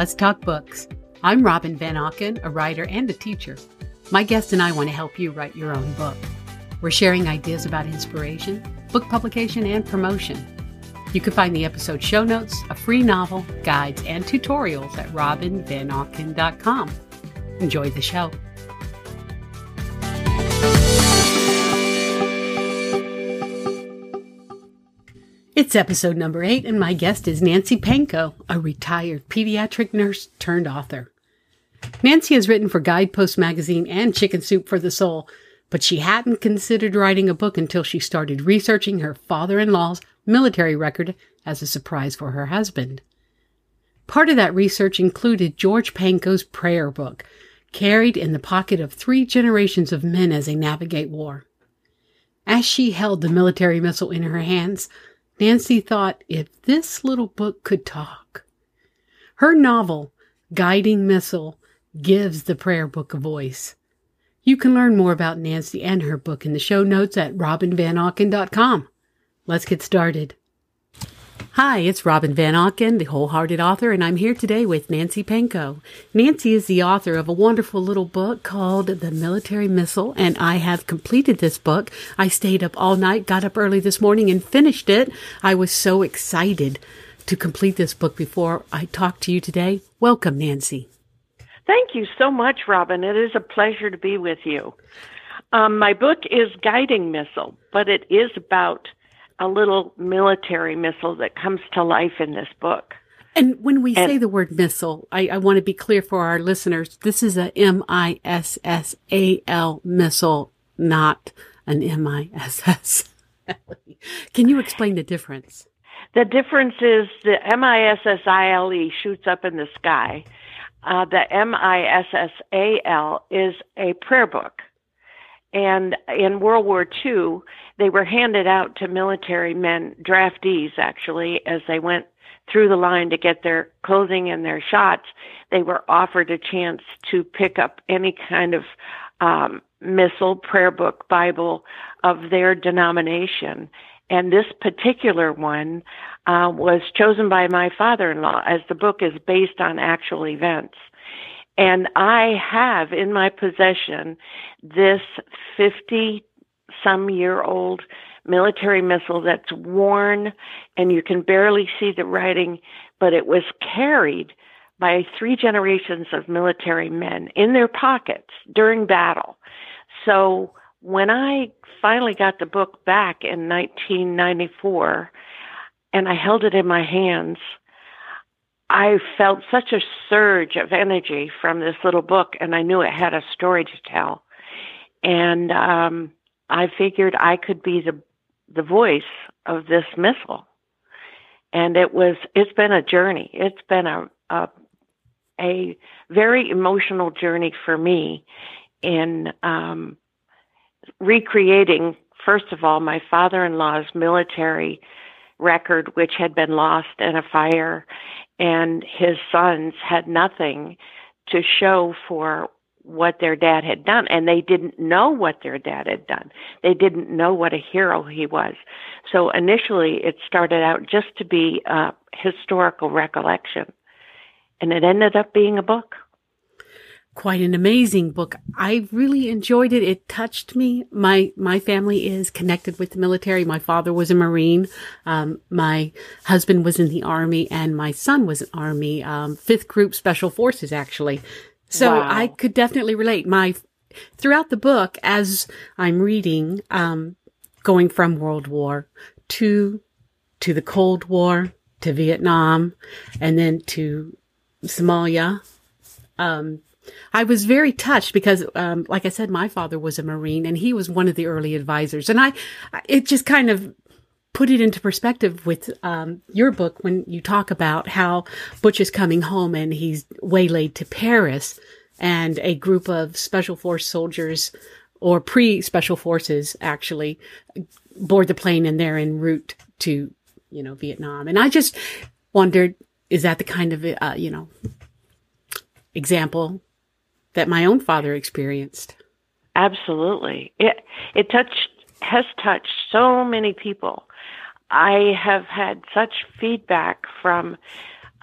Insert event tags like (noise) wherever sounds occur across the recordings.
Let's talk books. I'm Robin Van Auken, a writer and a teacher. My guest and I want to help you write your own book. We're sharing ideas about inspiration, book publication, and promotion. You can find the episode show notes, a free novel, guides, and tutorials at robinvanauken.com. Enjoy the show. It's episode number eight, and my guest is Nancy Panko, a retired pediatric nurse turned author. Nancy has written for Guidepost Magazine and Chicken Soup for the Soul, but she hadn't considered writing a book until she started researching her father in law's military record as a surprise for her husband. Part of that research included George Panko's prayer book, carried in the pocket of three generations of men as they navigate war. As she held the military missal in her hands, Nancy thought if this little book could talk. Her novel, Guiding Missal, gives the prayer book a voice. You can learn more about Nancy and her book in the show notes at robinvanauken.com. Let's get started. Hi, it's Robin Van Auken, the wholehearted author, and I'm here today with Nancy Panko. Nancy is the author of a wonderful little book called The Military Missal, and I have completed this book. I stayed up all night, got up early this morning, and finished it. I was so excited to complete this book before I talked to you today. Welcome, Nancy. Thank you so much, Robin. It is a pleasure to be with you. Um, my book is Guiding Missal, but it is about a little military missal that comes to life in this book. And when we and, say the word missile, I, I, want to be clear for our listeners. This is a M-I-S-S-A-L missal, not an M-I-S-S. (laughs) Can you explain the difference? The difference is the M-I-S-S-I-L-E shoots up in the sky. Uh, the M-I-S-S-A-L is a prayer book. And in World War II, they were handed out to military men, draftees actually, as they went through the line to get their clothing and their shots. They were offered a chance to pick up any kind of um, missal, prayer book, Bible of their denomination. And this particular one uh, was chosen by my father in law, as the book is based on actual events. And I have in my possession this 50 some year old military missal that's worn and you can barely see the writing, but it was carried by three generations of military men in their pockets during battle. So when I finally got the book back in 1994 and I held it in my hands, I felt such a surge of energy from this little book, and I knew it had a story to tell. And um, I figured I could be the the voice of this missal. And it was it's been a journey. It's been a a, a very emotional journey for me in um, recreating, first of all, my father-in-law's military record, which had been lost in a fire, and his sons had nothing to show for what their dad had done. And they didn't know what their dad had done. They didn't know what a hero he was. So initially it started out just to be a historical recollection. And it ended up being a book quite an amazing book. I really enjoyed it. It touched me. My my family is connected with the military. My father was a Marine. Um, my husband was in the Army, and my son was in Army, um, Fifth Group Special Forces, actually. So wow. I could definitely relate. My throughout the book, as I'm reading, um, going from World War to to the Cold War to Vietnam, and then to Somalia. Um, I was very touched because, um, like I said, my father was a Marine and he was one of the early advisors. And I, it just kind of put it into perspective with um, your book when you talk about how Butch is coming home and he's waylaid to Paris and a group of special force soldiers or pre special forces actually board the plane and they're en route to, you know, Vietnam. And I just wondered, is that the kind of, uh, you know, example that my own father experienced. Absolutely. It it touched has touched so many people. I have had such feedback from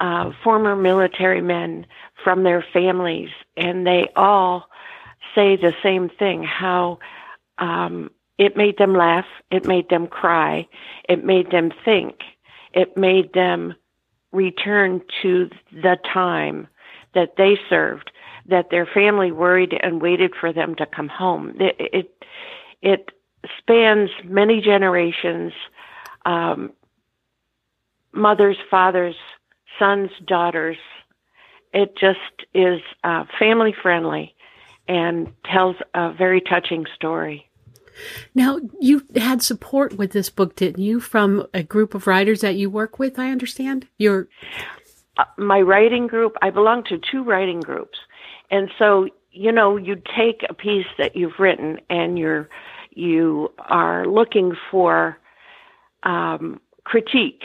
uh, former military men from their families, and they all say the same thing how um, it made them laugh, it made them cry, it made them think, it made them return to the time that they served, that their family worried and waited for them to come home. It it, it spans many generations, um, mothers, fathers, sons, daughters. It just is uh, family friendly and tells a very touching story. Now, you had support with this book, didn't you, from a group of writers that you work with? I understand. Your uh, my writing group. I belong to two writing groups, and so you know, you take a piece that you've written, and you're you are looking for um, critique.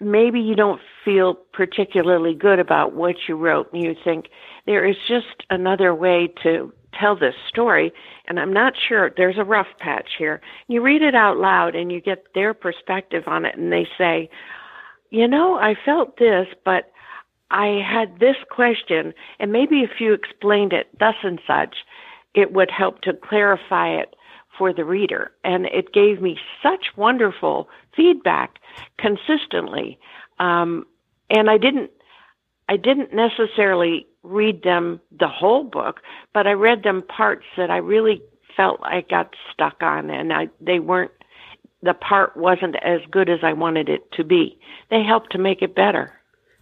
Maybe you don't feel particularly good about what you wrote, and you think there is just another way to tell this story and I'm not sure there's a rough patch here. You read it out loud and you get their perspective on it and they say, "You know, I felt this, but I had this question and maybe if you explained it thus and such, it would help to clarify it for the reader." And it gave me such wonderful feedback consistently. Um, and I didn't I didn't necessarily read them the whole book, but I read them parts that I really felt I got stuck on and I they weren't the part wasn't as good as I wanted it to be. They helped to make it better.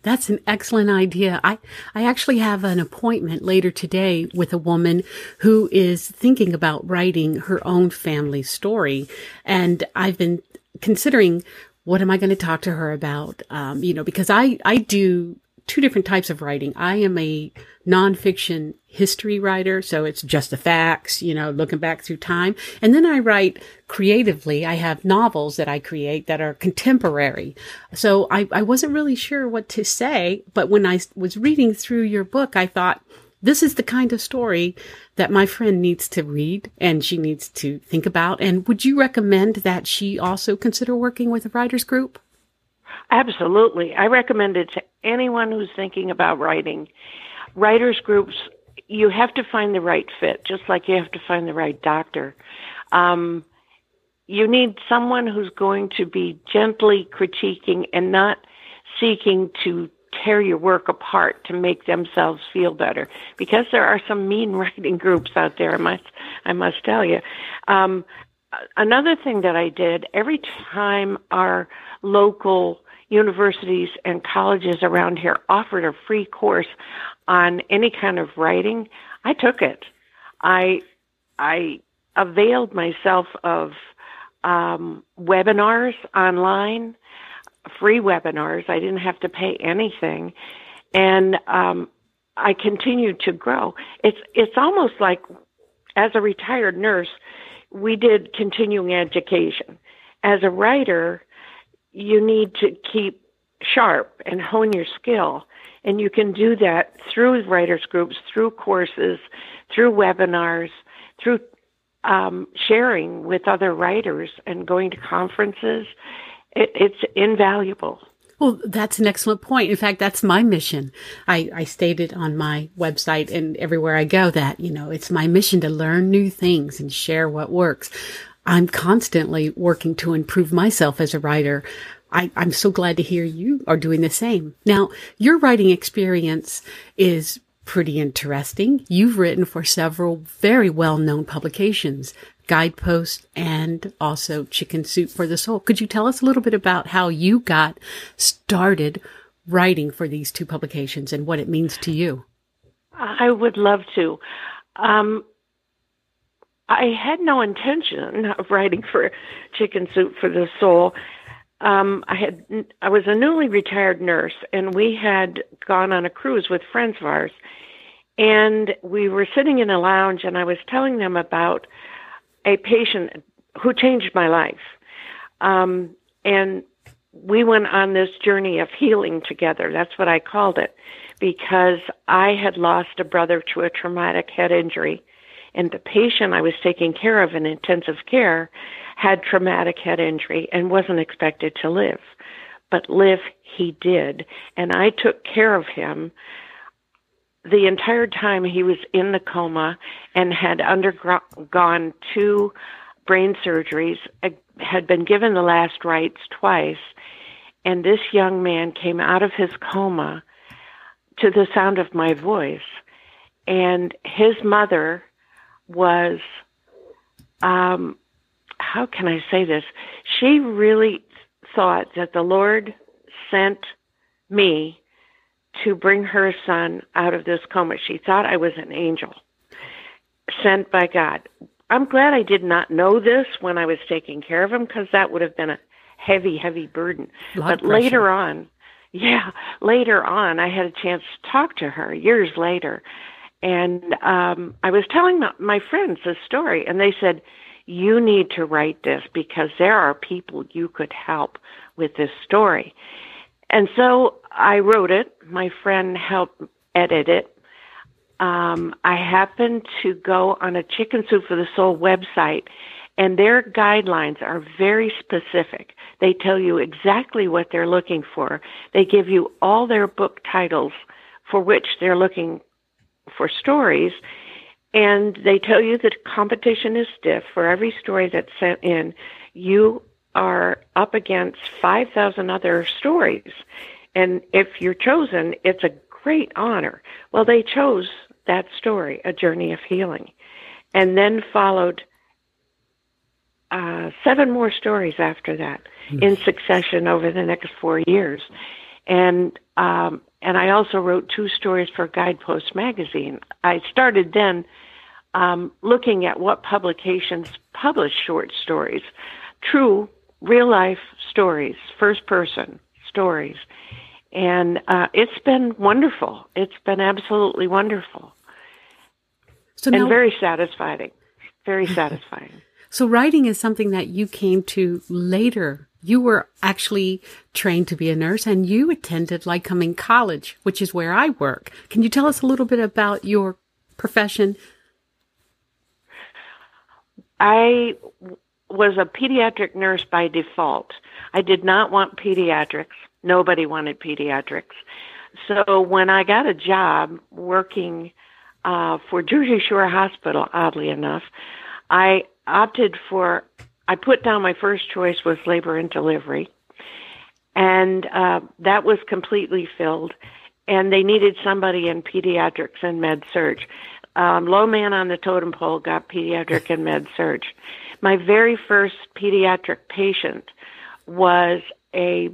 That's an excellent idea. I, I actually have an appointment later today with a woman who is thinking about writing her own family story. And I've been considering what am I going to talk to her about? Um, you know, because I, I do two different types of writing. I am a nonfiction history writer, so it's just the facts, you know, looking back through time. And then I write creatively. I have novels that I create that are contemporary. So I, I wasn't really sure what to say, but when I was reading through your book, I thought, this is the kind of story that my friend needs to read and she needs to think about. And would you recommend that she also consider working with a writers group? Absolutely. I recommend it to anyone who's thinking about writing. Writers groups, you have to find the right fit, just like you have to find the right doctor. Um, you need someone who's going to be gently critiquing and not seeking to tear your work apart to make themselves feel better because there are some mean (laughs) writing groups out there i must i must tell you um, another thing that i did every time our local universities and colleges around here offered a free course on any kind of writing, I took it. I I availed myself of um, webinars online, free webinars. I didn't have to pay anything, and um, I continued to grow. It's it's almost like as a retired nurse, we did continuing education. As a writer, you need to keep sharp and hone your skill. And you can do that through writers groups, through courses, through webinars, through um, sharing with other writers and going to conferences. It, it's invaluable. Well, that's an excellent point. In fact, that's my mission. I, I stated on my website and everywhere I go that, you know, it's my mission to learn new things and share what works. I'm constantly working to improve myself as a writer. I, am so glad to hear you are doing the same. Now, your writing experience is pretty interesting. You've written for several very well known publications, Guidepost and also Chicken Soup for the Soul. Could you tell us a little bit about how you got started writing for these two publications and what it means to you? I would love to. Um, I had no intention of writing for Chicken Soup for the Soul. Um, I had I was a newly retired nurse, and we had gone on a cruise with friends of ours, and we were sitting in a lounge, and I was telling them about a patient who changed my life, um, and we went on this journey of healing together. That's what I called it, because I had lost a brother to a traumatic head injury and the patient I was taking care of in intensive care had traumatic head injury and wasn't expected to live. but live he did. And I took care of him the entire time he was in the coma and had undergone two brain surgeries, had been given the last rites twice, and this young man came out of his coma to the sound of my voice. And his mother was, um, how can I say this? She really thought that the Lord sent me to bring her son out of this coma. She thought I was an angel sent by God. I'm glad I did not know this when I was taking care of him because that would have been a heavy, heavy burden. Blood but pressure. later on, (laughs) yeah, later on, I had a chance to talk to her years later. And um, I was telling my, friends this story, and they said, You need to write this because there are people you could help with this story. And so I wrote it. My friend helped edit it. Um, I happened to go on a Chicken Soup for the Soul website, and their guidelines are very specific. They tell you exactly what they're looking for. They give you all their book titles for which they're looking for stories, and they tell you that competition is stiff. For every story that's sent in, you are up against 5,000 other stories. And if you're chosen, it's a great honor. Well, they chose that story, A Journey of Healing, and then followed uh, seven more stories after that in succession over the next four years. And um, and I also wrote two stories for Guidepost magazine. I started then um, looking at what publications publish short stories, true real life stories, first person stories, and uh, it's been wonderful. It's been absolutely wonderful So and very satisfying. Very satisfying. (laughs) so writing is something that you came to later. You were actually trained to be a nurse and you attended Lycoming College, which is where I work. Can you tell us a little bit about your profession? I was a pediatric nurse by default. I did not want pediatrics. Nobody wanted pediatrics. So when I got a job working uh, for Jersey Shore Hospital, oddly enough, I opted for. I put down my first choice was labor and delivery, and uh, that was completely filled. And they needed somebody in pediatrics and med surge. Um, low man on the totem pole got pediatric and med surge. My very first pediatric patient was a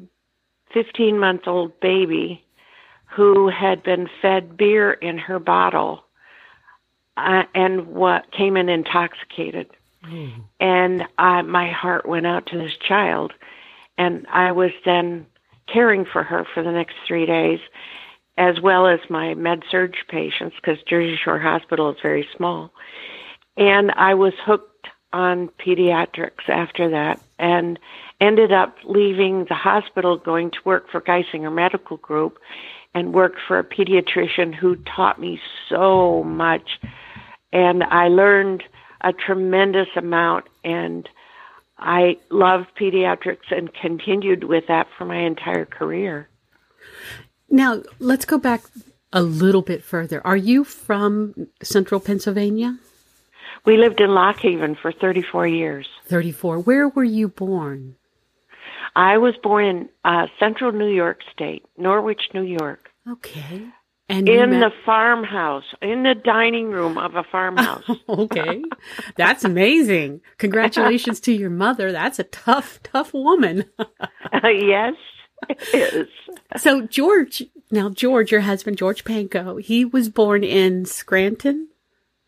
15 month old baby who had been fed beer in her bottle uh, and what came in intoxicated. And I, my heart went out to this child, and I was then caring for her for the next three days, as well as my med surge patients, because Jersey Shore Hospital is very small. And I was hooked on pediatrics after that, and ended up leaving the hospital, going to work for Geisinger Medical Group, and worked for a pediatrician who taught me so much. And I learned a tremendous amount, and I loved pediatrics and continued with that for my entire career. Now, let's go back a little bit further. Are you from central Pennsylvania? We lived in Lock Haven for 34 years. 34. Where were you born? I was born in uh, central New York State, Norwich, New York, Okay. And in met- the farmhouse, in the dining room of a farmhouse. (laughs) okay. That's amazing. Congratulations to your mother. That's a tough, tough woman. (laughs) yes, it is. So George, now George, your husband, George Panko, he was born in Scranton.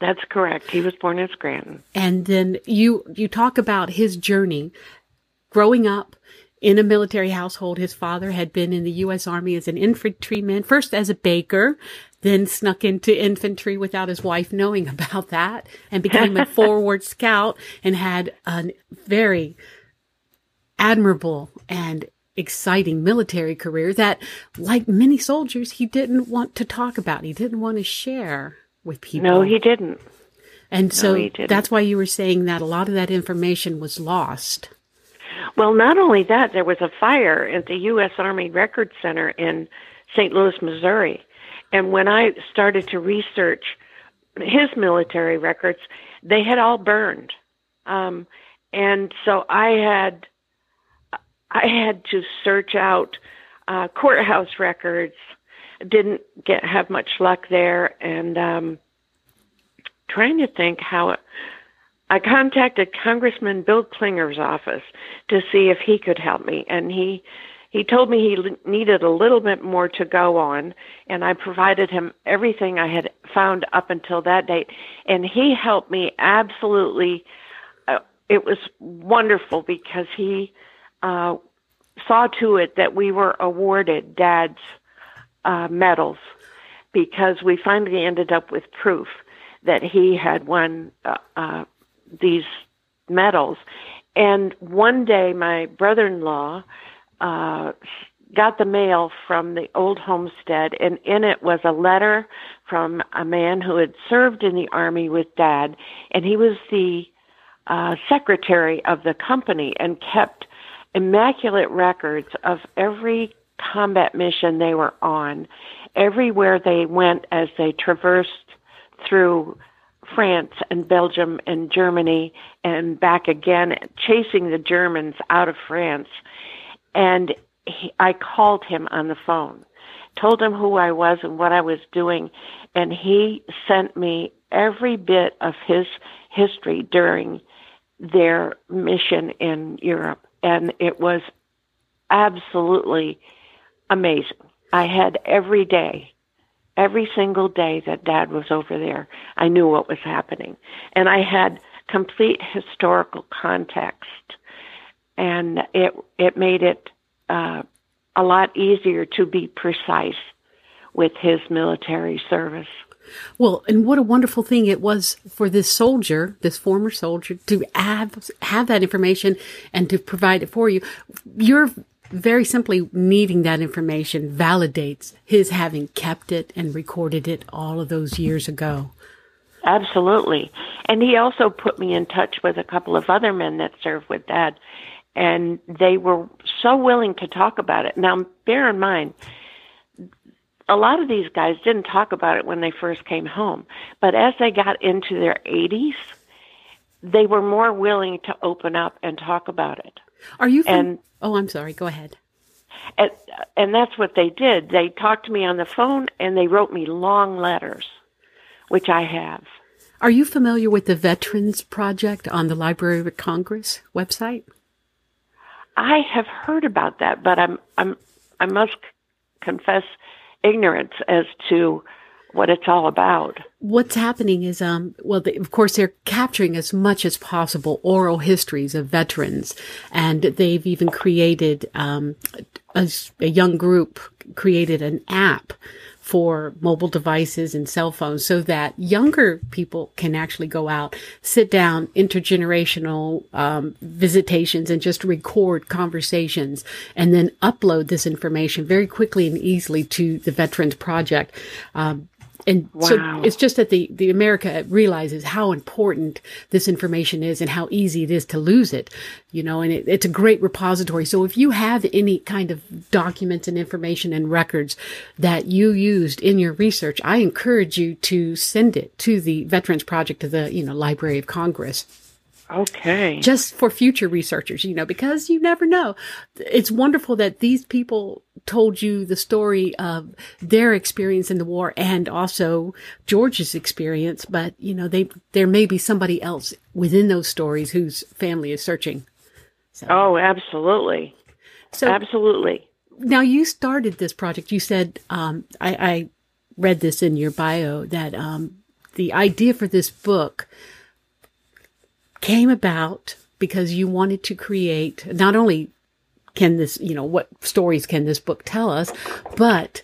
That's correct. He was born in Scranton. And then you, you talk about his journey growing up in a military household. His father had been in the U.S. Army as an infantryman, first as a baker, then snuck into infantry without his wife knowing (laughs) about that and became a (laughs) forward scout and had a very admirable and exciting military career that, like many soldiers, he didn't want to talk about. He didn't want to share with people. No, he didn't. And so didn't. that's why you were saying that a lot of that information was lost. Well, not only that, there was a fire at the U.S. Army Record Center in St. Louis, Missouri. And when I started to research his military records, they had all burned. Um, and so I had I had to search out uh, courthouse records. Didn't get have much luck there, and um, trying to think how. I contacted Congressman Bill Clinger's office to see if he could help me, and he he told me he needed a little bit more to go on, and I provided him everything I had found up until that date, and he helped me absolutely. Uh, it was wonderful because he uh, saw to it that we were awarded Dad's uh, medals because we finally ended up with proof that he had won uh, uh, these medals. And one day, my brother in law uh, got the mail from the old homestead, and in it was a letter from a man who had served in the army with dad, and he was the uh, secretary of the company and kept immaculate records of every combat mission they were on, everywhere they went as they traversed through France and Belgium and Germany and back again, chasing the Germans out of France. And he, I called him on the phone, told him who I was and what I was doing, and he sent me every bit of his history during their mission in Europe. And it was absolutely amazing. I had every day every single day that dad was over there, I knew what was happening. And I had complete historical context. And it, it made it uh, a lot easier to be precise with his military service. Well, and what a wonderful thing it was for this soldier, this former soldier, to have have that information and to provide it for you. You're very simply needing that information validates his having kept it and recorded it all of those years ago. Absolutely. And he also put me in touch with a couple of other men that served with Dad, and they were so willing to talk about it. Now, bear in mind, a lot of these guys didn't talk about it when they first came home, but as they got into their 80s, they were more willing to open up and talk about it. Are you? From, and oh, I'm sorry. Go ahead. And, and that's what they did. They talked to me on the phone and they wrote me long letters, which I have. Are you familiar with the Veterans Project on the Library of Congress website? I have heard about that, but I'm I'm I must confess ignorance as to what it's all about. What's happening is, um, well, they, of course, they're capturing as much as possible oral histories of veterans, and they've even created um, a, a young group created an app for mobile devices and cell phones so that younger people can actually go out, sit down, intergenerational um, visitations, and just record conversations and then upload this information very quickly and easily to the Veterans Project. Um, and wow. so it's just that the, the America realizes how important this information is and how easy it is to lose it, you know, and it, it's a great repository. So if you have any kind of documents and information and records that you used in your research, I encourage you to send it to the Veterans Project to the, you know, Library of Congress. Okay. Just for future researchers, you know, because you never know. It's wonderful that these people told you the story of their experience in the war and also George's experience, but you know, they, there may be somebody else within those stories whose family is searching. So. Oh, absolutely. So absolutely. Now you started this project. You said, um, I, I read this in your bio that, um, the idea for this book came about because you wanted to create not only can this, you know, what stories can this book tell us, but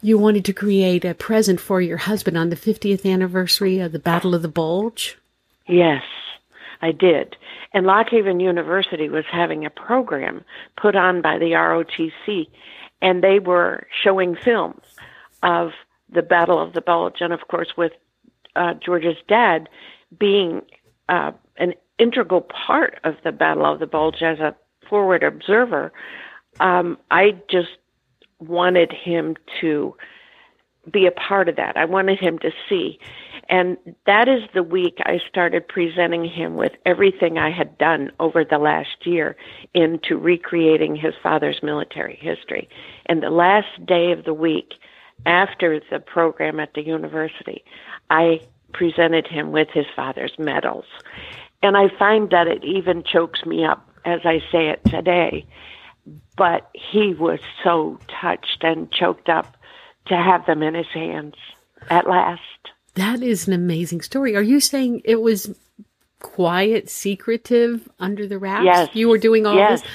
you wanted to create a present for your husband on the 50th anniversary of the Battle of the Bulge? Yes, I did. And Lock Haven University was having a program put on by the ROTC, and they were showing films of the Battle of the Bulge, and of course, with uh, George's dad being uh, an integral part of the Battle of the Bulge as a forward observer, um, I just wanted him to be a part of that. I wanted him to see. And that is the week I started presenting him with everything I had done over the last year into recreating his father's military history. And the last day of the week, after the program at the university, I presented him with his father's medals. And I find that it even chokes me up as I say it today. But he was so touched and choked up to have them in his hands at last. That is an amazing story. Are you saying it was quiet, secretive, under the wraps? Yes. You were doing all yes. this?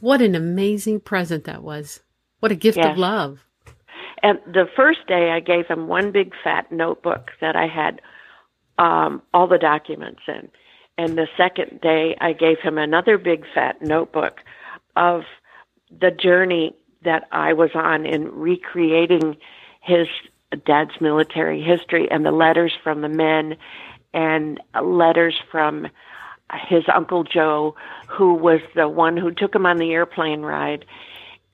What an amazing present that was. What a gift yes. of love. And the first day, I gave him one big fat notebook that I had um, all the documents in. And the second day, I gave him another big fat notebook of the journey that I was on in recreating his dad's military history and the letters from the men and letters from his uncle Joe, who was the one who took him on the airplane ride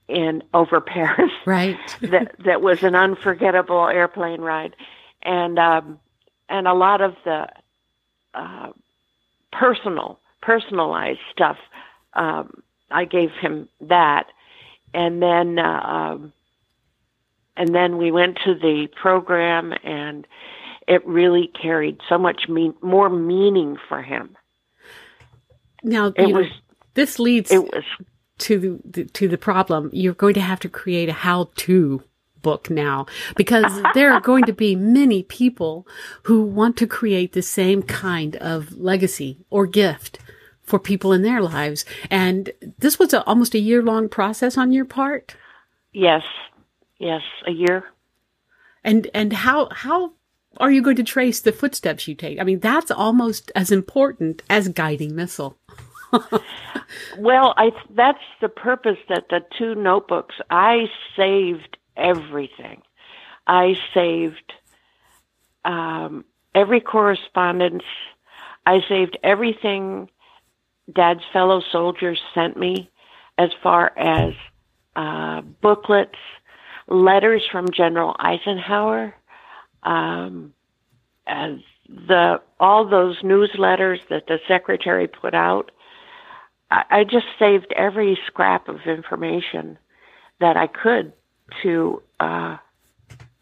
in over Paris. (laughs) Right. (laughs) that that was an unforgettable airplane ride, and um, and a lot of the uh, personal, personalized stuff. Um, I gave him that, and then uh, um, and then we went to the program, and it really carried so much mean, more meaning for him. Now It you know, this leads it was to the, to the problem. You're going to have to create a how-to book now because there are going to be many people who want to create the same kind of legacy or gift for people in their lives. And this was a, almost a year long process on your part. yes, yes, a year. And, and how, how are you going to trace the footsteps you take? I mean, that's almost as important as guiding missal. (laughs) Well, I that's the purpose that the two notebooks I saved everything. I saved um, every correspondence. I saved everything Dad's fellow soldiers sent me, as far as uh, booklets, letters from General Eisenhower, um, as the all those newsletters that the secretary put out. I, I just saved every scrap of information that I could to uh,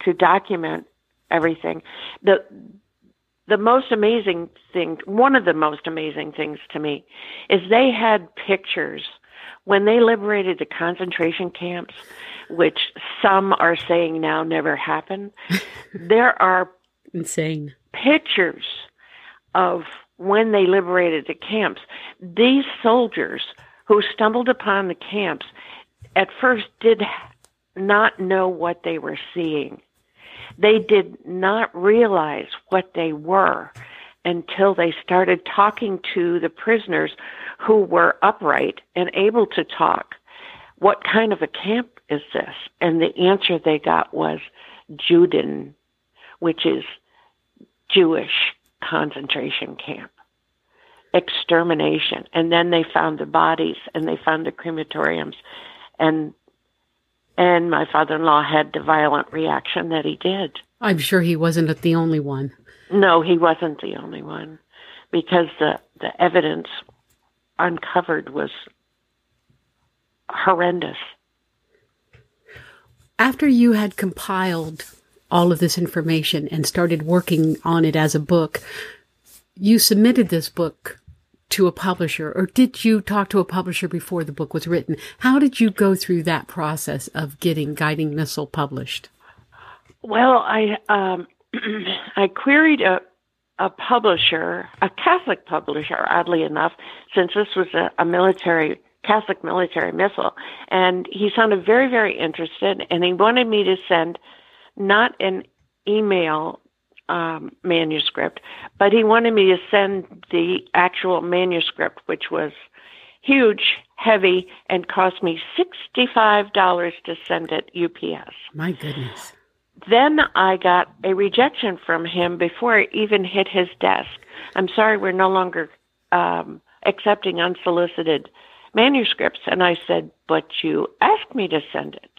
to document everything. The the most amazing thing, one of the most amazing things to me, is they had pictures when they liberated the concentration camps, which some are saying now never happened. (laughs) there are Insane. pictures of when they liberated the camps. These soldiers who stumbled upon the camps at first did not know what they were seeing. They did not realize what they were until they started talking to the prisoners who were upright and able to talk. What kind of a camp is this? And the answer they got was Juden, which is Jewish concentration camp. Extermination. And then they found the bodies and they found the crematoriums and and my father-in-law had the violent reaction that he did. I'm sure he wasn't the only one. No, he wasn't the only one because the the evidence uncovered was horrendous. After you had compiled all of this information and started working on it as a book, you submitted this book to a publisher, or did you talk to a publisher before the book was written? How did you go through that process of getting Guiding Missal published? Well, I um, (clears throat) I queried a a publisher, a Catholic publisher, oddly enough, since this was a, a military Catholic military missal, and he sounded very very interested, and he wanted me to send not an email um, manuscript, but he wanted me to send the actual manuscript, which was huge, heavy, and cost me $65 to send it UPS. My goodness. Then I got a rejection from him before it even hit his desk. I'm sorry, we're no longer um, accepting unsolicited manuscripts. And I said, But you asked me to send it.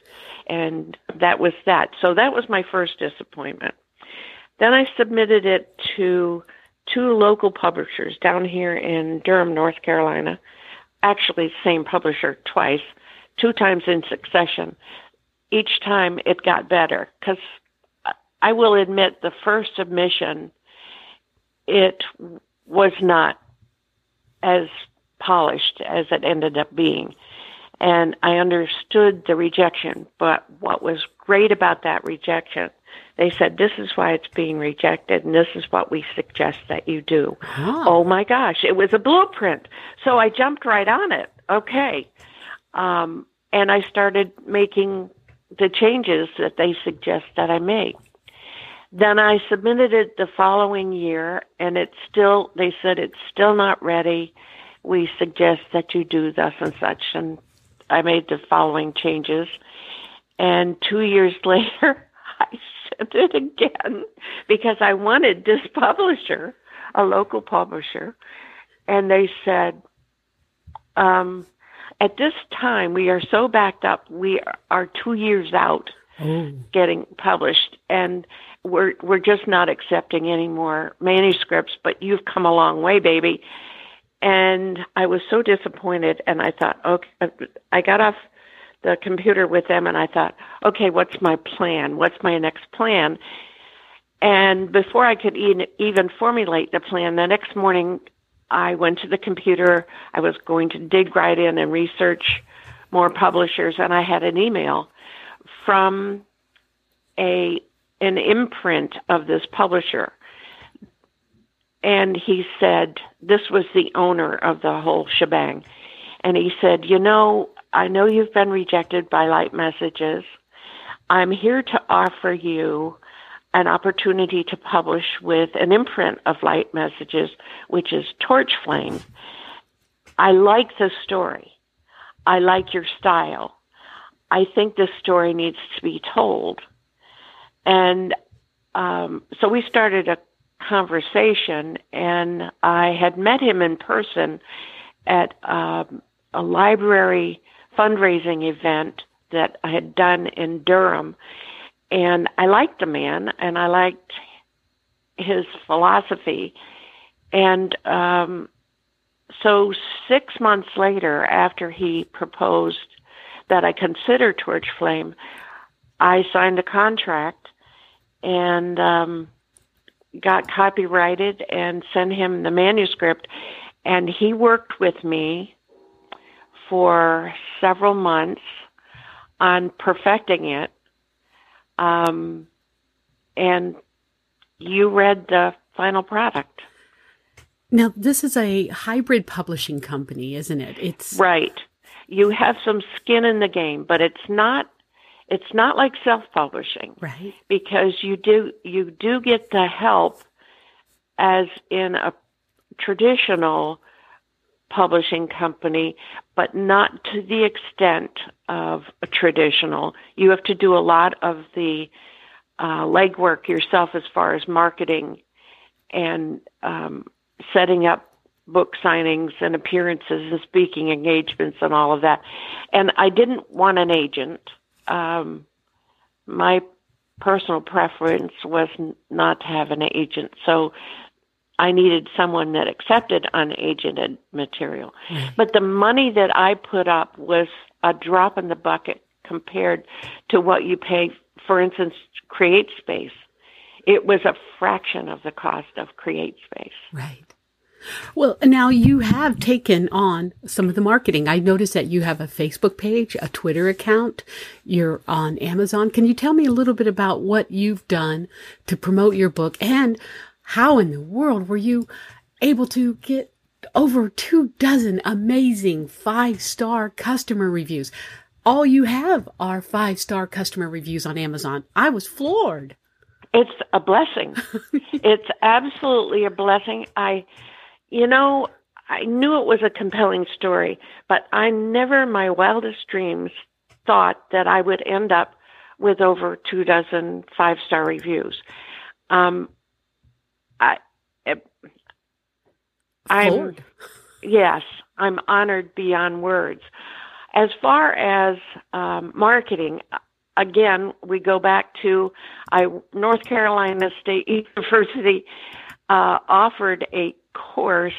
And that was that. So that was my first disappointment. Then I submitted it to two local publishers down here in Durham, North Carolina. Actually, same publisher twice, two times in succession. Each time it got better because I will admit the first submission, it was not as polished as it ended up being. And I understood the rejection, but what was great about that rejection, they said, this is why it's being rejected and this is what we suggest that you do. Oh, oh my gosh, it was a blueprint. So I jumped right on it. Okay. Um, and I started making the changes that they suggest that I make. Then I submitted it the following year, and it's still, they said it's still not ready. We suggest that you do thus and such. And I made the following changes. And two years (laughs) later, I (laughs) it again because I wanted this publisher, a local publisher. And they said, um, at this time, we are so backed up, we are two years out oh. getting published. And we're we're just not accepting any more manuscripts, but you've come a long way, baby. And I was so disappointed, and I thought, okay, I got off the computer with them, and I thought, okay, what's my plan? What's my next plan? And before I could even formulate the plan, the next morning I went to the computer. I was going to dig right in and research more publishers, and I had an email from a an imprint of this publisher. And he said, this was the owner of the whole shebang. And he said, You know, I know you've been rejected by Light Messages. I'm here to offer you an opportunity to publish with an imprint of Light Messages, which is Torch Flame. I like the story. I like your style. I think this story needs to be told. And um, so we started a conversation, and I had met him in person at um, a library fundraising event that I had done in Durham. And I liked the man, and I liked his philosophy. And um, so, six months later, after he proposed that I consider Torch Flame, I signed a contract and um, got copyrighted and sent him the manuscript. And he worked with me for several months on perfecting it. Um, and you read the final product. Now, this is a hybrid publishing company, isn't it? It's right. You have some skin in the game, but it's not it's not like self-publishing, right? Because you do you do get the help as in a traditional publishing company, but not to the extent of a traditional. You have to do a lot of the uh, legwork yourself as far as marketing and um, setting up book signings and appearances and speaking engagements and all of that. And I didn't want an agent um, my personal preference was not to have an agent. So I needed someone that accepted unagented material. Mm. But the money that I put up was a drop in the bucket compared to what you pay, for instance, Create Space. It was a fraction of the cost of Create Space. Right. Well, now you have taken on some of the marketing. I noticed that you have a Facebook page, a Twitter account. You're on Amazon. Can you tell me a little bit about what you've done to promote your book and how in the world were you able to get over two dozen amazing five star customer reviews? All you have are five star customer reviews on Amazon. I was floored. It's a blessing. (laughs) it's absolutely a blessing. I, you know, I knew it was a compelling story, but I never in my wildest dreams thought that I would end up with over two dozen five star reviews. Um, I, I'm, yes, I'm honored beyond words. As far as um, marketing, again, we go back to I North Carolina State (laughs) University uh, offered a course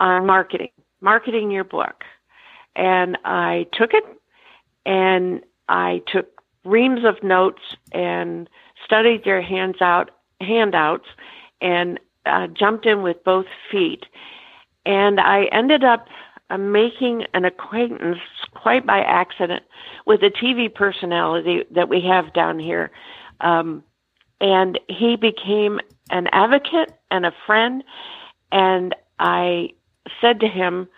on marketing, marketing your book, and I took it, and I took reams of notes and studied their hands out handouts, and uh, jumped in with both feet, and I ended up I'm making an acquaintance quite by accident with a TV personality that we have down here. Um, and he became an advocate and a friend. And I said to him,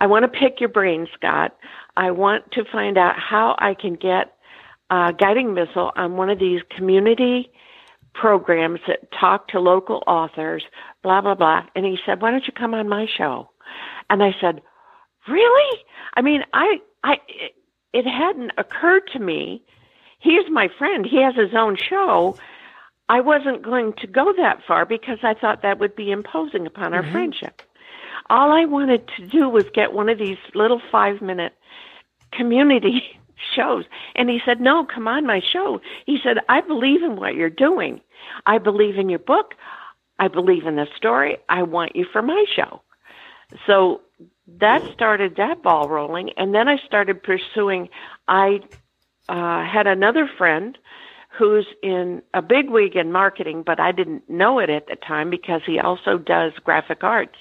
I want to pick your brain, Scott. I want to find out how I can get a guiding missal on one of these community programs that talk to local authors, blah, blah, blah. And he said, Why don't you come on my show? And I said, Really? I mean, I, I, it, hadn't occurred to me. He's my friend. He has his own show. I wasn't going to go that far because I thought that would be imposing upon our mm-hmm. friendship. All I wanted to do was get one of these little five minute community shows. And he said, No, come on my show. He said, I believe in what you're doing. I believe in your book. I believe in the story. I want you for my show. So that started that ball rolling. And then I started pursuing, I uh, had another friend who's in a big wig in marketing, but I didn't know it at the time because he also does graphic arts.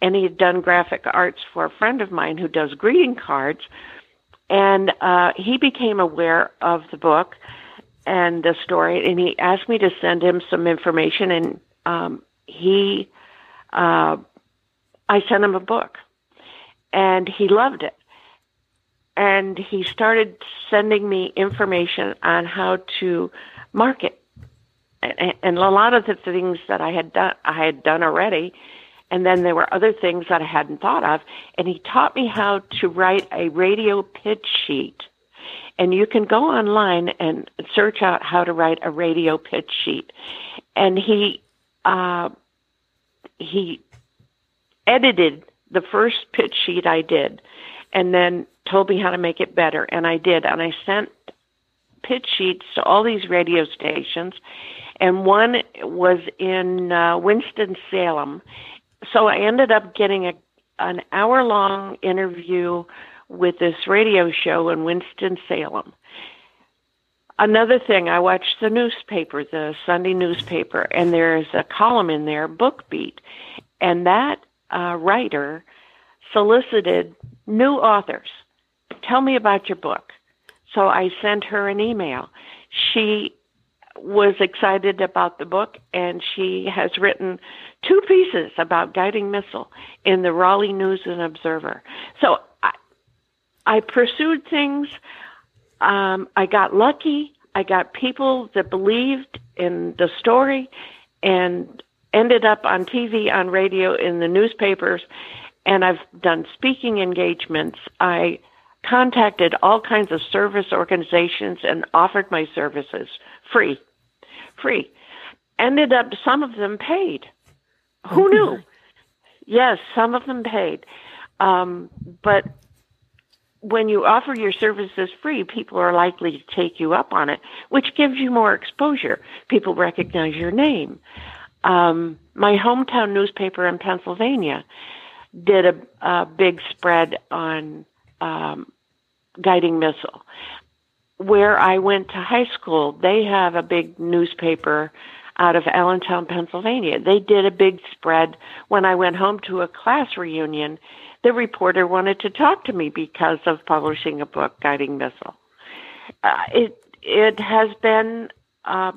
And he had done graphic arts for a friend of mine who does greeting cards. And uh, he became aware of the book and the story, and he asked me to send him some information. And um, he, uh, I sent him a book and he loved it. And he started sending me information on how to market. And, and a lot of the things that I had done, I had done already. And then there were other things that I hadn't thought of. And he taught me how to write a radio pitch sheet. And you can go online and search out how to write a radio pitch sheet. And he, uh, he edited the first pitch sheet I did and then told me how to make it better. And I did. And I sent pitch sheets to all these radio stations. And one was in uh, Winston-Salem. So I ended up getting a, an hour long interview with this radio show in Winston-Salem. Another thing, I watched the newspaper, the Sunday newspaper, and there's a column in there, Book Beat. And that uh, writer solicited new authors. Tell me about your book. So I sent her an email. She was excited about the book and she has written two pieces about guiding missal in the Raleigh News and Observer. So I, I pursued things. Um, I got lucky. I got people that believed in the story and ended up on TV, on radio, in the newspapers, and I've done speaking engagements. I contacted all kinds of service organizations and offered my services free. Free. Ended up, some of them paid. Who knew? Yes, some of them paid. Um, but when you offer your services free, people are likely to take you up on it, which gives you more exposure. People recognize your name um, my hometown newspaper in Pennsylvania did a, a big spread on um, guiding missal. Where I went to high school, they have a big newspaper out of Allentown, Pennsylvania. They did a big spread when I went home to a class reunion. The reporter wanted to talk to me because of publishing a book, Guiding Missal. Uh, it it has been uh,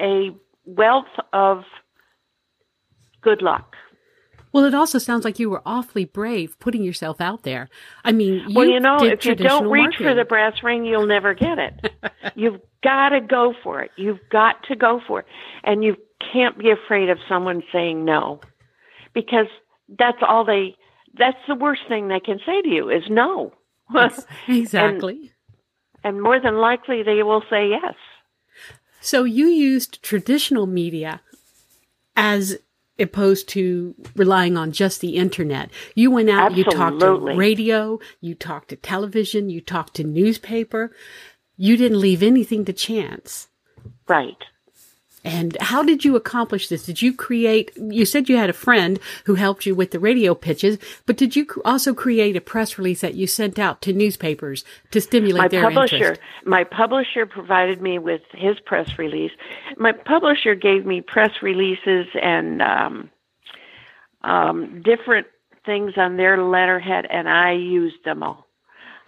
a wealth of good luck. Well, it also sounds like you were awfully brave putting yourself out there. I mean, you well, you know, if you don't reach marketing. for the brass ring, you'll never get it. (laughs) You've got to go for it. You've got to go for it, and you can't be afraid of someone saying no, because that's all they. That's the worst thing they can say to you is no. (laughs) exactly. and, and more than likely, they will say yes. So you used traditional media as opposed to relying on just the internet. You went out, you talked to radio, you talked to television, you talked to newspaper. You didn't leave anything to chance. Right. And how did you accomplish this? Did you create, you said you had a friend who helped you with the radio pitches, but did you also create a press release that you sent out to newspapers to stimulate my their publisher interest? my publisher provided me with his press release my publisher gave me press releases and um um different things on their letterhead and i used them all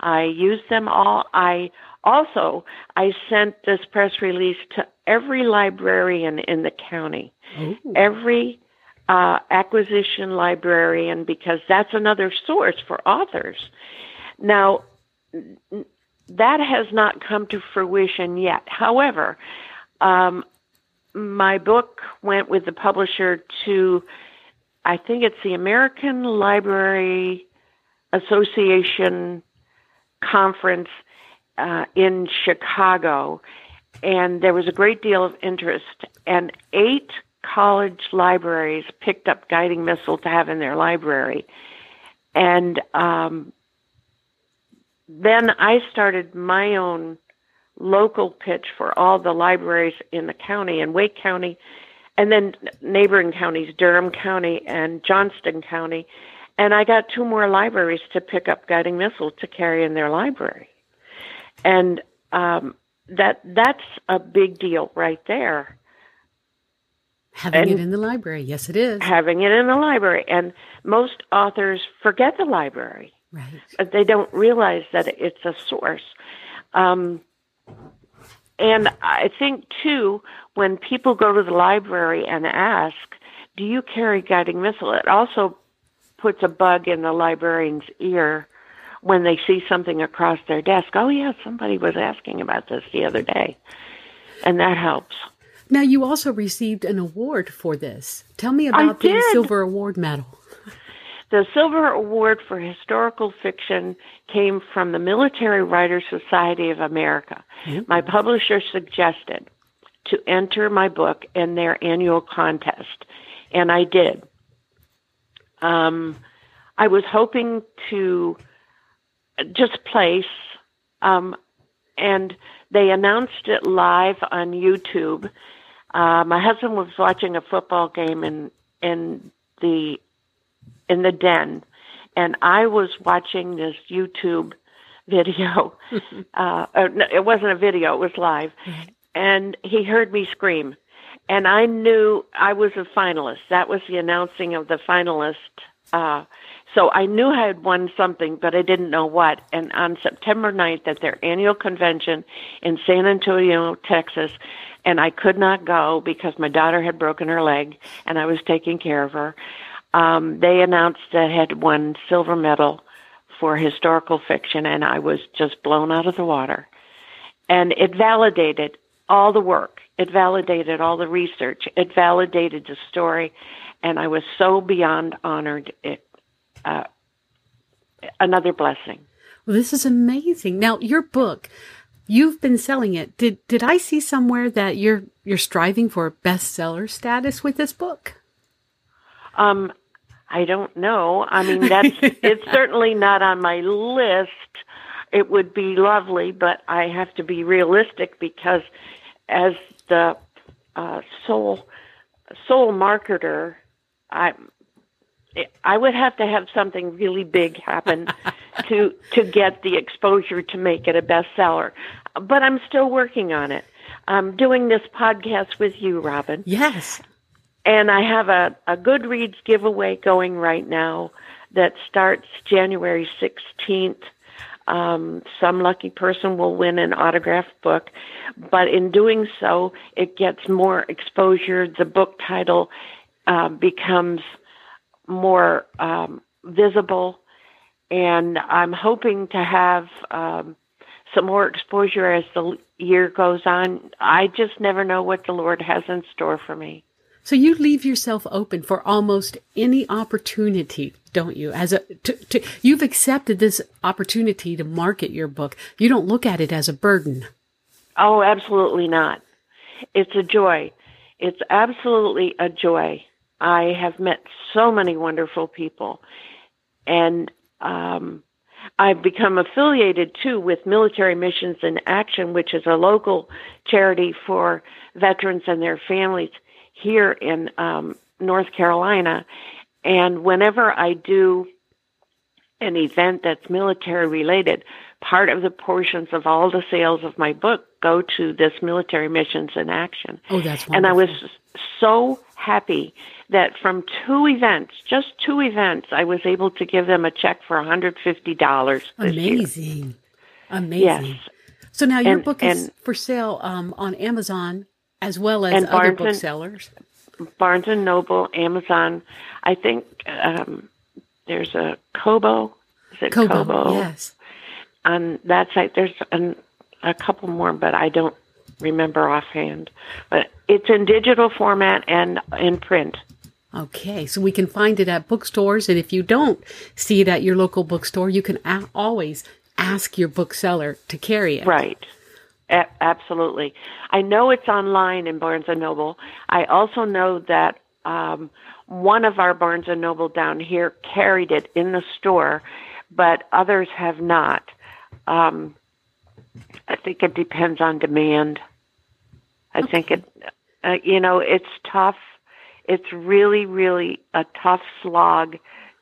i used them all i also i sent this press release to every librarian in the county Oh. every uh, acquisition librarian because that's another source for authors. Now, that has not come to fruition yet. However, um, my book went with the publisher to, I think it's the American Library Association conference uh, in Chicago, and there was a great deal of interest. And eight college libraries picked up Guiding Missal to have in their library, and um, then I started my own local pitch for all the libraries in the county in Wake County, and then neighboring counties, Durham County and Johnston County. And I got two more libraries to pick up Guiding Missal to carry in their library. And um, that that's a big deal right there, Having and- it in the library. Yes, it is. having it in the library. And most authors forget the library. Right. they don't realize that it's a source. Um, and I think too, when people go to the library and ask, "Do you carry guiding missal?" It also puts a bug in the librarian's ear when they see something across their desk. Oh yeah, somebody was asking about this the other day, and that helps. Now, you also received an award for this. Tell me about the. Silver Award Medal. (laughs) The Silver Award for Historical Fiction came from the Military Writers Society of America. My publisher suggested to enter my book in their annual contest, and I did. Um, I was hoping to just place, um, and they announced it live on YouTube. Uh, my husband was watching a football game in in the in the den, and I was watching this YouTube video. (laughs) uh, no, it wasn't a video; it was live, and he heard me scream, and I knew I was a finalist. That was the announcing of the finalist. Uh, so I knew I had won something, but I didn't know what. And on September 9th at their annual convention in San Antonio, Texas, and I could not go because my daughter had broken her leg and I was taking care of her. Um, they announced that I had won silver medal for historical fiction, and I was just blown out of the water. And it validated all the work. It validated all the research. It validated the story, and I was so beyond honored. It, uh, another blessing. Well, this is amazing. Now, your book, you've been selling it. Did did I see somewhere that you're you're striving for bestseller status with this book? Um, I don't know. I mean, (laughs) that's it's certainly not on my list. It would be lovely, but I have to be realistic because, as the uh, sole sole marketer, I I would have to have something really big happen (laughs) to to get the exposure to make it a bestseller. But I'm still working on it. I'm doing this podcast with you, Robin. Yes. And I have a, a Goodreads giveaway going right now that starts January 16th. Um, some lucky person will win an autographed book, but in doing so, it gets more exposure. The book title uh, becomes more um, visible, and I'm hoping to have um, some more exposure as the year goes on. I just never know what the Lord has in store for me. So you leave yourself open for almost any opportunity, don't you? As a to, to, you've accepted this opportunity to market your book. You don't look at it as a burden. Oh, absolutely not. It's a joy. It's absolutely a joy I have met so many wonderful people, and um, I've become affiliated too with Military Missions in Action, which is a local charity for veterans and their families here in um, North Carolina. And whenever I do an event that's military related, part of the portions of all the sales of my book go to this military missions in action. Oh, that's wonderful. And I was so happy that from two events, just two events, I was able to give them a check for $150. Amazing. Amazing. Yes. So now your And- book is and- for sale um, on Amazon as well as And other Barnes and- booksellers. Barnes and Noble, Amazon. I think um, there's a Kobo. Is it Kobo, Kobo? yes. On that site, there's an, a couple more, but I don't remember offhand. But it's in digital format and in print. Okay, so we can find it at bookstores, and if you don't see it at your local bookstore, you can a- always ask your bookseller to carry it. Right. A- absolutely. I know it's online in Barnes and Noble. I also know that um, one of our Barnes and Noble down here carried it in the store, but others have not. Um, think it depends on demand. I think it, uh, you know, it's tough. It's really, really a tough slog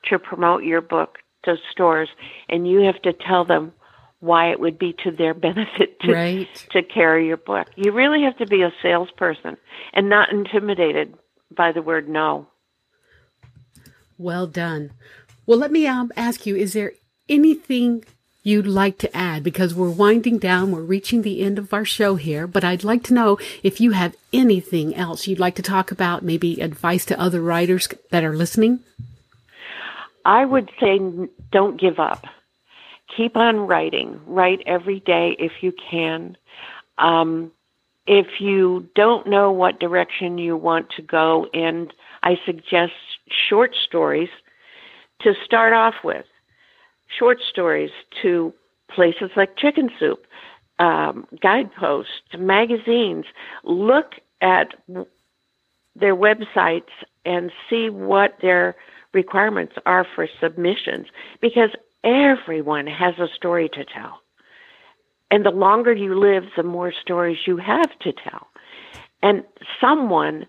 to promote your book to stores, and you have to tell them why it would be to their (laughs) benefit to, Right. to carry your book. You really have to be a salesperson and not intimidated by the word no. Well done. Well, let me um, ask you: Is there anything you'd like to add? Because we're winding down, we're reaching the end of our show here. But I'd like to know if you have anything else you'd like to talk about, maybe advice to other writers that are listening. I would say don't give up. Keep on writing. Write every day if you can. Um, if you don't know what direction you want to go in, I suggest short stories to start off with. Short stories to places like Chicken Soup, um, guideposts, magazines. Look at their websites and see what their requirements are for submissions because everyone has a story to tell. And the longer you live, the more stories you have to tell. And someone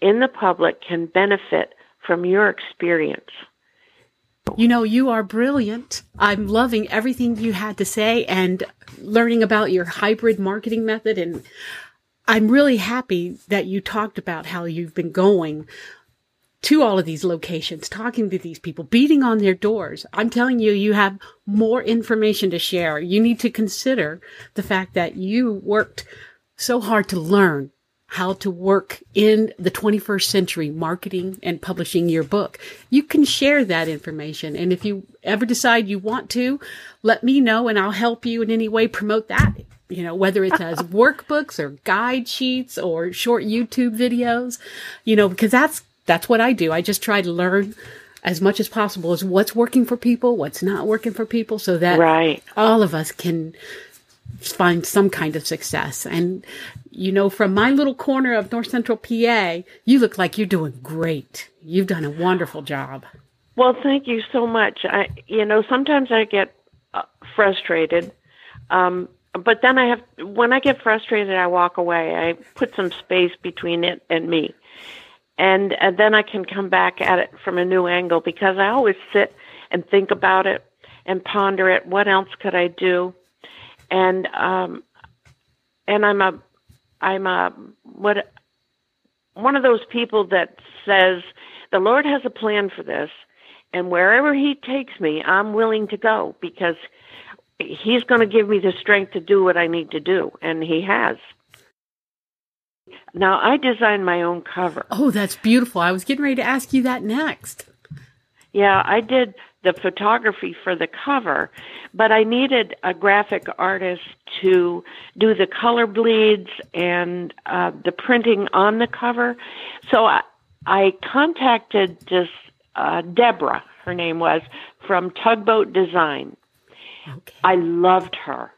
in the public can benefit from your experience. You know, you are brilliant. I'm loving everything you had to say and learning about your hybrid marketing method. And I'm really happy that you talked about how you've been going to all of these locations, talking to these people, beating on their doors. I'm telling you, you have more information to share. You need to consider the fact that you worked so hard to learn how to work in the 21st century marketing and publishing your book. You can share that information. And if you ever decide you want to, let me know and I'll help you in any way promote that. You know, whether it's as (laughs) workbooks or guide sheets or short YouTube videos, you know, because that's, that's what I do. I just try to learn as much as possible is what's working for people, what's not working for people so that Right. all of us can find some kind of success. And, you know, from my little corner of North Central PA, you look like you're doing great. You've done a wonderful job. Well, thank you so much. I, you know, sometimes I get uh, frustrated, um, but then I have when I get frustrated, I walk away. I put some space between it and me, and, and then I can come back at it from a new angle because I always sit and think about it and ponder it. What else could I do? And um, and I'm a I'm a what one of those people that says the Lord has a plan for this, and wherever He takes me, I'm willing to go because He's going to give me the strength to do what I need to do, and He has. Now, I designed my own cover. Oh, that's beautiful. I was getting ready to ask you that next. Yeah, I did the photography for the cover, but I needed a graphic artist to do the color bleeds and uh, the printing on the cover. So I, I contacted this uh, Deborah, her name was, from Tugboat Design. Okay. I loved her.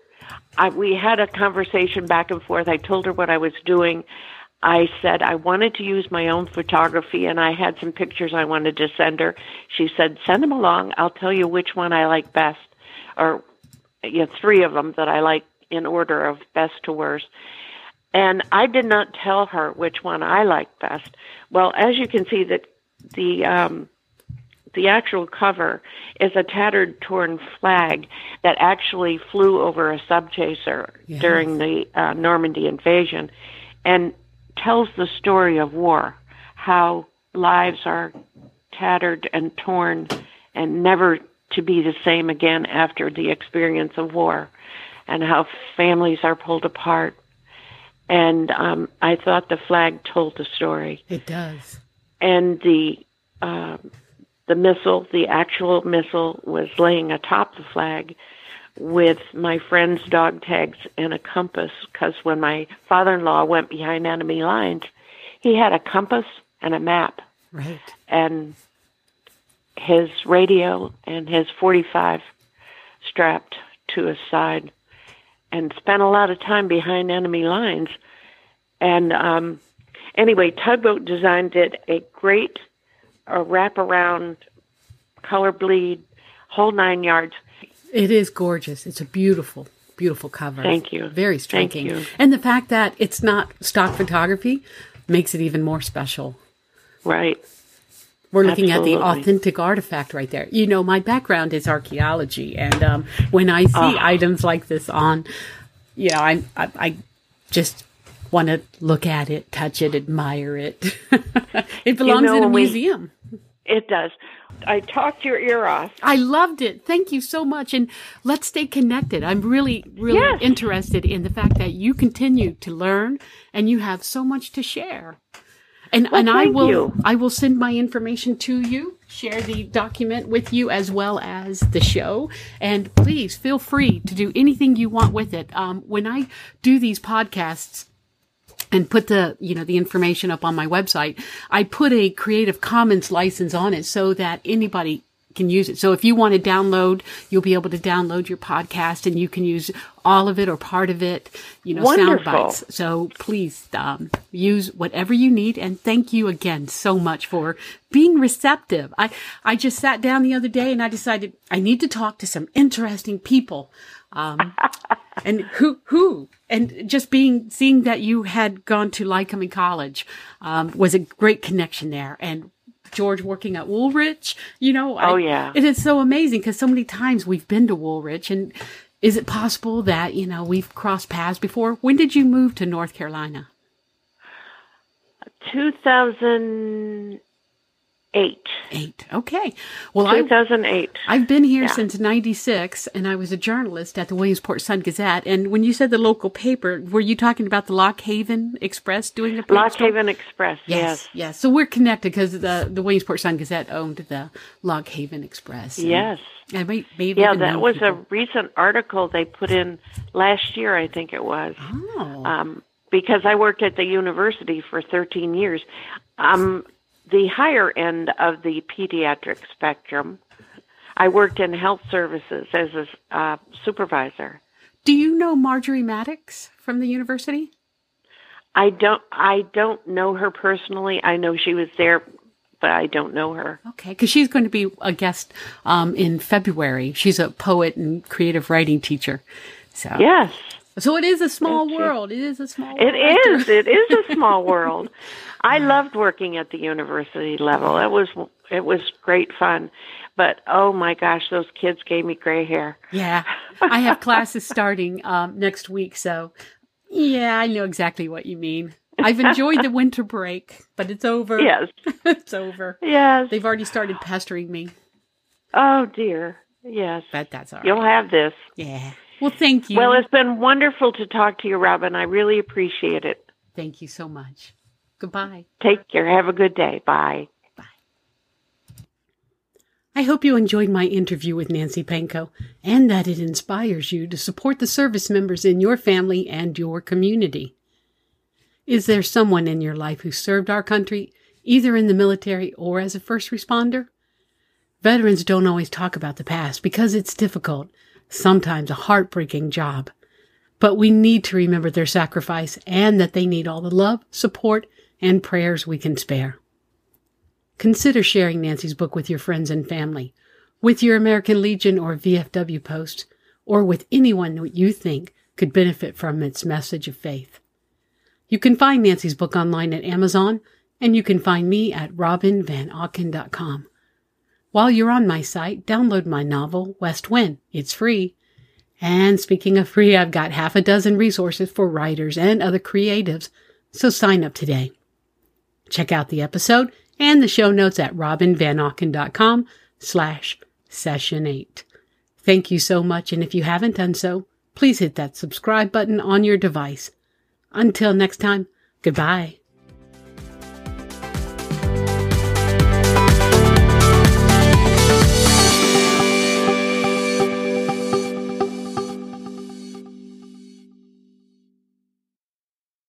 I, we had a conversation back and forth. I told her what I was doing. I said I wanted to use my own photography and I had some pictures I wanted to send her. She said, send them along. I'll tell you which one I like best, or you know, three of them that I like in order of best to worst. And I did not tell her which one I liked best. Well, as you can see, that the um, the actual cover is a tattered, torn flag that actually flew over a subchaser Yes. during the uh, Normandy invasion, and tells the story of war, how lives are tattered and torn, and never to be the same again after the experience of war, and how families are pulled apart. And um, I thought the flag told the story It does. and the um the missal, the actual missal, was laying atop the flag with my friend's dog tags and a compass. Because when my father-in-law went behind enemy lines, he had a compass and a map Right. and his radio and his 45 strapped to his side and spent a lot of time behind enemy lines. And um, anyway, Tugboat Design did a great uh, wraparound color bleed, whole nine yards. It is gorgeous. It's a beautiful, beautiful cover. Thank you. Very Thank striking. you. And the fact that it's not stock photography makes it even more special. Right. We're looking at the authentic artifact right there. You know, my background is archaeology, and um, when I see Ah. items like this on, you know, I I, I just want to look at it, touch it, admire it. (laughs) it belongs know, in a when we- museum. It does. I talked your ear off. I loved it. Thank you so much. And let's stay connected. I'm really, really Yes. interested in the fact that you continue to learn and you have so much to share. And and I will you. I will send my information to you, share the document with you as well as the show. And please feel free to do anything you want with it. Um, when I do these podcasts, and put the you know the information up on my website i put a creative commons license on it so that anybody can use it. So if you want to download you'll be able to download your podcast and you can use all of it or part of it you know sound bites. So please um, use whatever you need. And thank you again so much for being receptive. I i just sat down the other day and i decided i need to talk to some interesting people. Um, (laughs) and who who and just being seeing that you had gone to Lycoming College um, was a great connection there and George working at Woolrich you know I- Oh, yeah. it is so amazing because so many times we've been to Woolrich and is it possible that you know we've crossed paths before when did you move to North Carolina 2008. Eight Eight. okay well I 2008. I've been here Yeah. since 96 and I was a journalist at the Williamsport Sun Gazette. And when you said the local paper, were you talking about the Lock Haven Express doing a paper Lock? Haven Express. Yes, Yes. yes. So we're connected because the, the Williamsport Sun Gazette owned the Lock Haven Express. And Yes. I may, may Yeah, that was a recent article they put in last year, I think it was. Oh, Um, because I worked at the university for 13 years. Um, the higher end of the pediatric spectrum, I worked in health services as a uh, supervisor. do you know Marjorie Maddox from the university? I don't. I don't know her personally. I know she was there, but I don't know her. Okay, because she's going to be a guest um, in February. She's a poet and creative writing teacher. So, Yes, so it is a small you. world. It is a small it world. (laughs) is. It is a small world. I loved working at the university level. It was it was great fun, but oh my gosh, those kids gave me gray hair. Yeah, I have classes starting um, next week, so yeah, I know exactly what you mean. I've enjoyed the winter break, but it's over. Yes, (laughs) it's over. yes. They've already started pestering me, Oh dear. Yes. but that's all right. You'll have this. Yeah. Well, thank you. Well, it's been wonderful to talk to you, Robin. I really appreciate it. thank you so much. Goodbye. Take care. Have a good day. Bye. Bye. I hope you enjoyed my interview with Nancy Panko and that it inspires you to support the service members in your family and your community. Is there someone in your life who served our country, either in the military or as a first responder? Veterans don't always talk about the past because it's difficult, sometimes a heartbreaking job. but we need to remember their sacrifice and that they need all the love, support, and prayers we can spare. Consider sharing Nancy's book with your friends and family, with your American Legion or VFW post, or with anyone you think could benefit from its message of faith. You can find Nancy's book online at Amazon, and you can find me at robinvanauken.com. While you're on my site, download my novel, West Wind. It's free. And speaking of free, I've got half a dozen resources for writers and other creatives, so sign up today. Check out the episode and the show notes at robinvanauken.com slash session 8. Thank you so much, and if you haven't done so, please hit that subscribe button on your device. Until next time, goodbye.